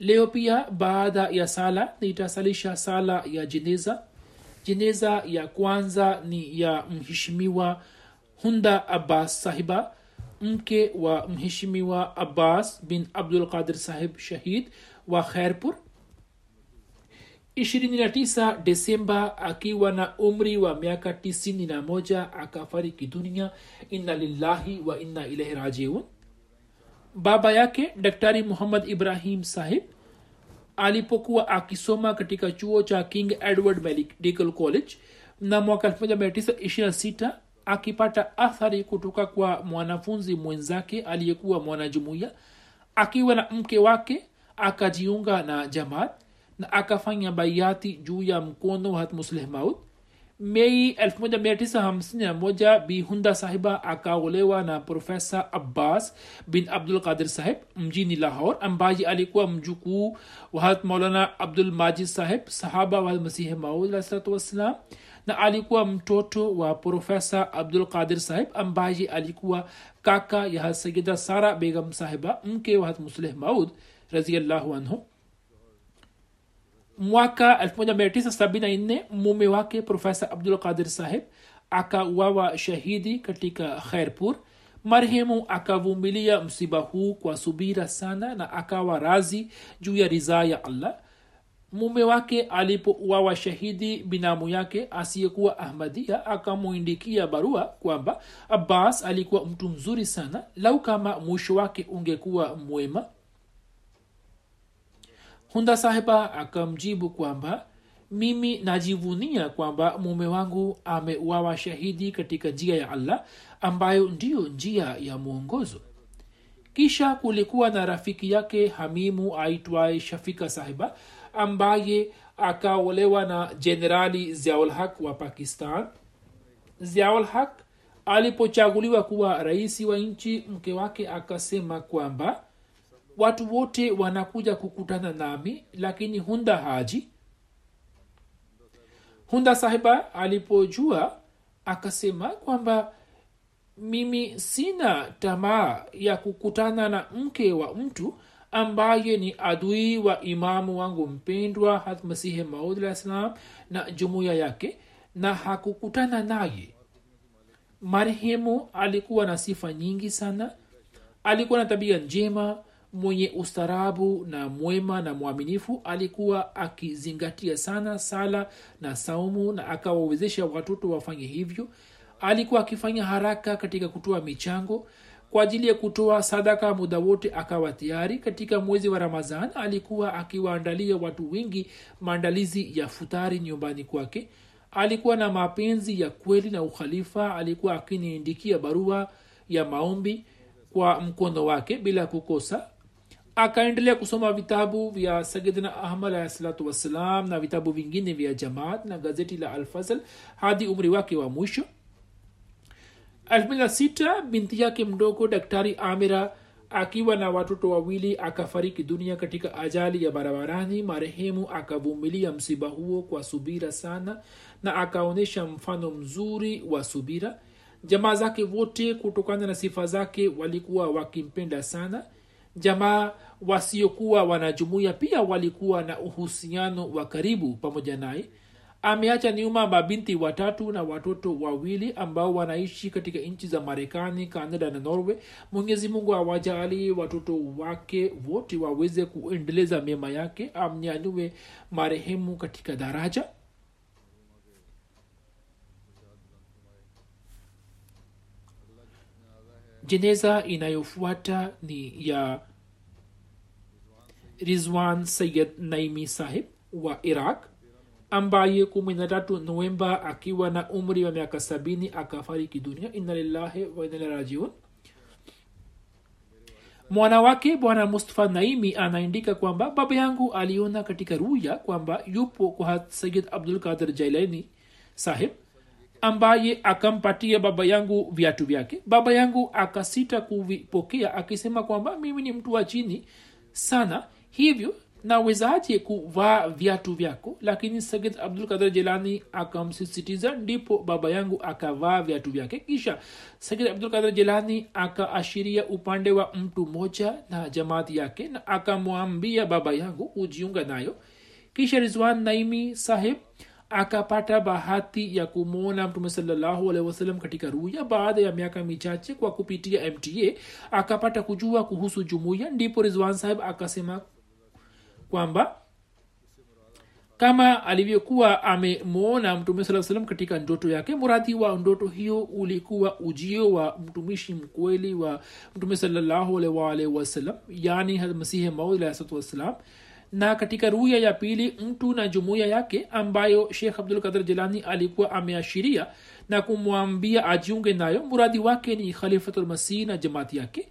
Leo pia baada ya sala nitasalisha sala ya jeneza jeneza ya kwanza ni ya mheshimiwa hunda abbas sahiba mke wa mheshimiwa abbas bin abdul qadir sahib shahid wa khairpur. 29 desemba akiwa na umri wa miaka 91 akafariki dunia. Inna lillahi wa inna ilahi rajiun. Baba yake daktari muhammad ibrahim sahib alipokuwa akisoma katika chuo cha king edward medical college na mwaka 1926 akipata athari kutoka kwa mwanafunzi mwenzake aliyekuwa mwanajumuiya akiwa na mke wake akajiunga na jamaat na akafanya baiati juu ya mkono wa musleh maud mei 1951 bihunda sahiba akaolewa na profesa abbas bin abdul qadir saheb mjini lahor ambaye alikuwa mjukuu wahat maulana abdul majid saheb sahaba wa masihi maud alahsalatu wassalam na alikuwa mtoto wa profesa abdul qadir saheb ambaye alikuwa kaka ya sayida sara begam sahiba mke wahat musleh maud raziallahu anhu mwaka 1974 mume wake profesa abdul qadir saheb akauawa shahidi katika khairpur. Marehemu akavumilia msiba huu kwa subira sana na akawa razi juu ya ridhaa ya allah. Mume wake alipouawa shahidi binamu yake asiyekuwa ahmadia akamwindikia barua kwamba abbas alikuwa mtu mzuri sana lau kama mwisho wake ungekuwa mwema hunda sahiba akamjibu kwamba mimi najivunia kwamba mume wangu ameuawa shahidi katika njia ya allah ambayo ndiyo njia ya mwongozo. Kisha kulikuwa na rafiki yake hamimu aitwaye shafika sahiba ambaye akaolewa na jenerali ziaulhaq wa pakistan. Ziaulhaq alipochaguliwa kuwa rais wa nchi mke wake akasema kwamba watu wote wanakuja kukutana nami lakini hunda haji. Hunda sahiba alipojua akasema kwamba mimi sina tamaa ya kukutana na mke wa mtu ambaye ni adui wa imamu wangu mpendwa alah salam na jumuiya yake na hakukutana naye. Marehemu alikuwa na sifa nyingi sana. Alikuwa na tabia njema mwenye ustarabu na mwema na mwaminifu alikuwa akizingatia sana sala na saumu na akawawezesha watoto wafanye hivyo. Alikuwa akifanya haraka katika kutoa michango. Kwa ajili ya kutoa sadaka muda wote akawa tayari. Katika mwezi wa ramadhan alikuwa akiwaandalia watu wengi maandalizi ya futari nyumbani kwake. Alikuwa na mapenzi ya kweli na ukhalifa. Alikuwa akiniindikia barua ya maombi kwa mkono wake bila kukosa akaendelea kusoma vitabu vya sayidina ahmad alahi salatu wassalam na vitabu vingine vya jamaat na gazeti la alfazl hadi umri wake wa mwisho. 26 binti yake mdogo daktari amira akiwa na watoto wawili akafariki dunia katika ajali ya barabarani. Marehemu akavumilia msiba huo kwa subira sana na akaonyesha mfano mzuri wa subira. Jamaa zake wote kutokana na sifa zake walikuwa wakimpenda sana jamaa wasiokuwa wanajumuia pia walikuwa na uhusiano wa karibu pamoja naye. Ameacha nyuma mabinti watatu na watoto wawili ambao wanaishi katika nchi za marekani kanada na norway. Mwenyezi mungu awajali watoto wake wote waweze kuendeleza mema yake amnyanyue marehemu katika daraja. Jeneza inayofuata ni ya rizwan sayid naimi sahib wa iraq ambaye kumi na tatu novemba akiwa na umri wa miaka sabini akafariki dunia. Inna lillahi mwana wake bwana mustafa naimi anaandika kwamba baba yangu aliona katika ruya kwamba yupo kwa sayid abdul kadir jailani sahib ambaye akampatia baba yangu viatu vyake. Baba yangu akasita kuvipokea akisema kwamba mimi ni mtu wa chini sana hivyo nawezaje kuvaa viatu vyako? Lakini sagid abdul kadir jelani akamsisitiza ndipo baba yangu akavaa viatu vyake. Kisha sagid abdul kadir jelani akaashiria upande wa mtu mmoja na jamaati yake na akamwambia baba yangu hujiunga nayo. Kisha rizwan naimi saheb akapata bahati ya kumwona mtume sawasalam katika ruya baada ya miaka michache kwa kupitia mta akapata kujua kuhusu jumuiya ndipo rizwan saheb akasema kwamba kama alivyokuwa amemwona mtume saa salam katika ndoto yake muradi wa ndoto hiyo ulikuwa ujio wa mtumishi mkweli wa mtume salallahu wasalam yani masihi maudalahsatu wassalam. Na katika ruya ya pili mtu na jumuiya yake ambayo shekh abdul kadir jelani alikuwa ameashiria na kumwambia ajiunge nayo muradi wake ni khalifatulmasihi na jamaati yake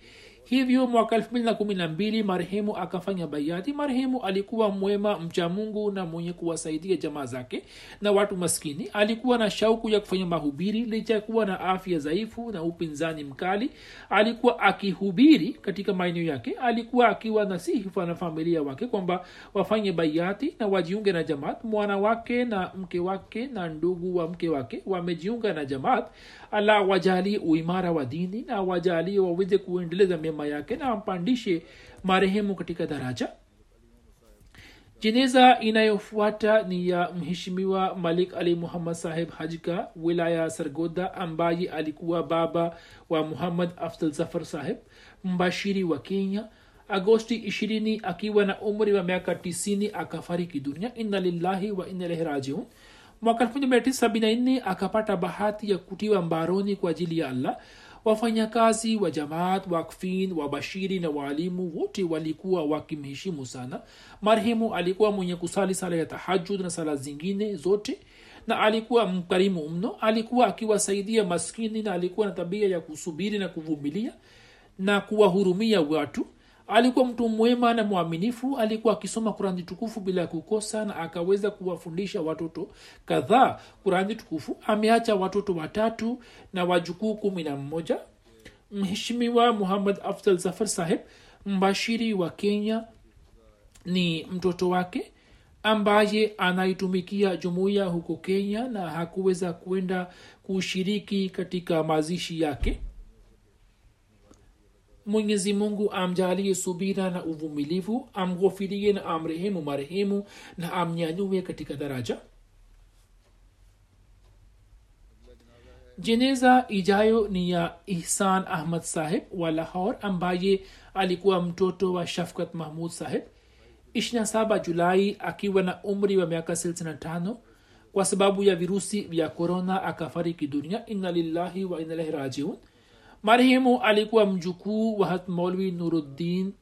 hivyo mwaka elfu mbili na kumi na mbili marehemu akafanya bayati. Marehemu alikuwa mwema mcha mungu na mwenye kuwasaidia jamaa zake na watu maskini. Alikuwa na shauku ya kufanya mahubiri licha ya kuwa na afya dhaifu na upinzani mkali. Alikuwa akihubiri katika maeneo yake. Alikuwa akiwa nasihi na familia wake kwamba wafanye bayati na wajiunge na jamaat. Mwana wake na mke wake na ndugu wa mke wake wamejiunga na jamaat allah wajalie uimara wa dini na wajalie waweze kuendeleza mema yake na ampandishe marehemu katika daraja. Jeneza inayofuata ni ya mheshimiwa malik ali muhammad saheb hajka wilaya sargoda ambaye alikuwa baba wa muhammad afdal zafar saheb mbashiri wa kenya. Agosti ishirini akiwa na umri wa miaka tisini akafariki dunia. Inna lillahi wa inna ilaihi rajiun mwaka 1974 akapata bahati ya kutiwa mbaroni kwa ajili ya allah. Wafanyakazi wa jamaat wakfin wabashiri na waalimu wote walikuwa wakimheshimu sana. Marhemu alikuwa mwenye kusali sala ya tahajud na sala zingine zote na alikuwa mkarimu mno. Alikuwa akiwasaidia maskini na alikuwa na tabia ya kusubiri na kuvumilia na kuwahurumia watu alikuwa mtu mwema na mwaminifu alikuwa akisoma kurani tukufu bila kukosa na akaweza kuwafundisha watoto kadhaa kurani tukufu. Ameacha watoto watatu na wajukuu kumi na mmoja. Mheshimiwa muhammad afdal zafar saheb mbashiri wa kenya ni mtoto wake ambaye anaitumikia jumuiya huko kenya na hakuweza kwenda kushiriki katika mazishi yake mwenyezi mungu amjalie subira na uvumilivu amghofirie na amrehemu marehemu na amnyanyue katika daraja. Jeneza ijayo ni ya ihsan ahmad saheb wa lahor ambaye alikuwa mtoto wa shafkat mahmud saheb 27 julai akiwa na umri wa miaka 65 kwa sababu ya virusi vya korona akafariki dunia. Inna lillahi wa inna ilaihi rajiun marehemu alikuwa mjukuu wa hatmolwi nuruddin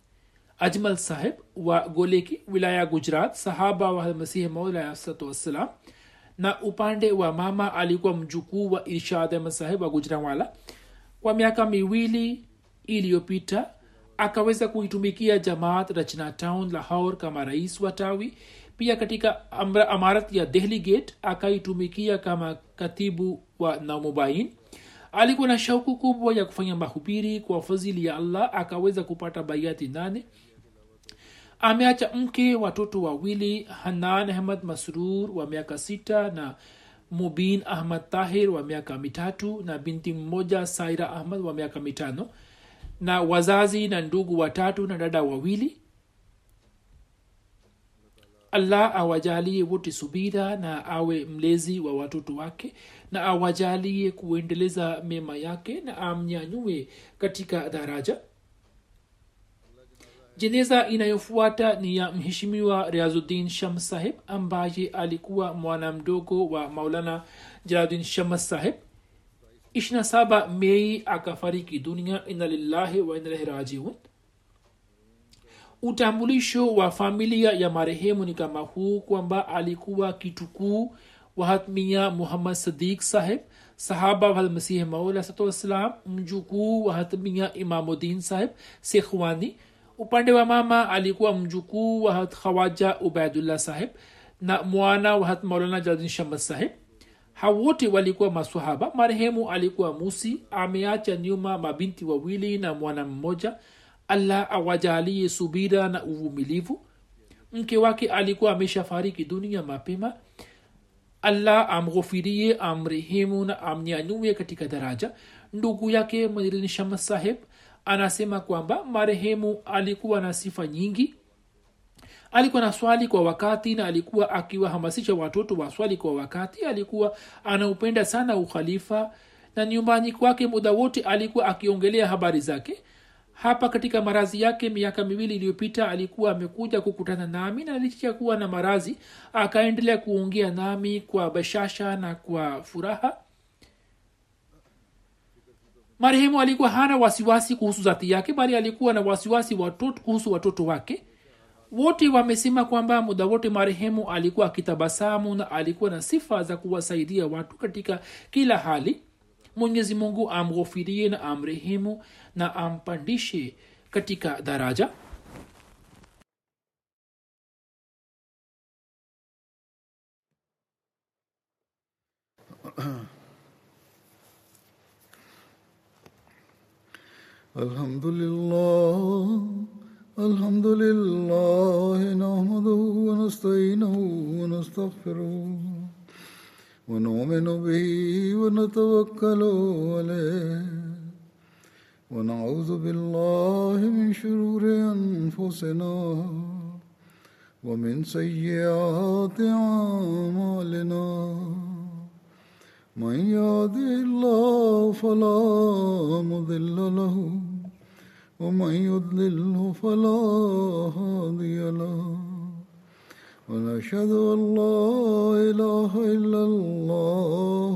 ajmal sahib wa goleki wilaya gujarat sahaba wa masihi maulahsalatu wassalam. Na upande wa mama alikuwa mjukuu wa irshad ahmad sahib wa gujranwala kwa miaka miwili iliyopita akaweza kuitumikia jamaat rachna town lahor kama rais wa tawi. Pia katika amarat ya dehli gate akaitumikia kama katibu wa namubain alikuwa na shauku kubwa ya kufanya mahubiri kwa fadhili ya allah akaweza kupata baiati nane. Ameacha mke watoto wawili hanan ahmad masrur wa miaka sita na mubin ahmad tahir wa miaka mitatu na binti mmoja saira ahmad wa miaka mitano. Na wazazi na ndugu watatu na dada wawili allah awajalie wote subira na awe mlezi wa watoto wake na awajalie kuendeleza mema yake na amnyanyue katika daraja. Jeneza inayofuata ni ya mheshimiwa riazuddin shams saheb ambaye alikuwa mwana mdogo wa maulana jalaluddin shams saheb 27 mei akafariki dunia. Inalillahi wa inalahi rajiun utambulisho wa familia ya marehemu ni kama huu kwamba alikuwa kitukuu wahatmia muhammad sadiq saheb sahaba wa masihi mjukuu wahatmia imamudin saheb sekhwani. Upande wa mama alikuwa mjukuu wahat khawaja ubaidullah saheb na mwana wahat maulana jaladin shamad saheb hawote walikuwa masahaba marehemu alikuwa musi ameacha nyuma mabinti wawili na mwana mmoja allah awajalie subira na uvumilivu. Mke wake alikuwa ameshafariki dunia mapema. Allah amghofirie amrehemu na amnyanyue katika daraja. Ndugu yake madirin shama saheb anasema kwamba marehemu alikuwa na sifa nyingi. Alikuwa na swali kwa wakati na alikuwa akiwahamasisha watoto waswali kwa wakati. Alikuwa anaupenda sana ukhalifa na nyumbani kwake muda wote alikuwa akiongelea habari zake hapa katika marazi yake miaka miwili iliyopita alikuwa amekuja kukutana nami na licha kuwa na marazi akaendelea kuongea nami kwa bashasha na kwa furaha. Marehemu alikuwa hana wasiwasi kuhusu zati yake bali alikuwa na wasiwasi watoto kuhusu watoto wake. Wote wamesema kwamba muda wote marehemu alikuwa akitabasamu na alikuwa na sifa za kuwasaidia watu katika kila hali. Mwenyezi mungu amghofirie na amrehemu na ampandishe katika daraja الحمد لله الحمد لله نحمده ونستعينه ونستغفره ونؤمن به ونتوكل عليه ونعوذ بالله من شرور أنفسنا ومن سيئات أعمالنا. من يهده الله فلا مضل له ومن يضلله فلا هادي له. ونشهد أن لا إله إلا الله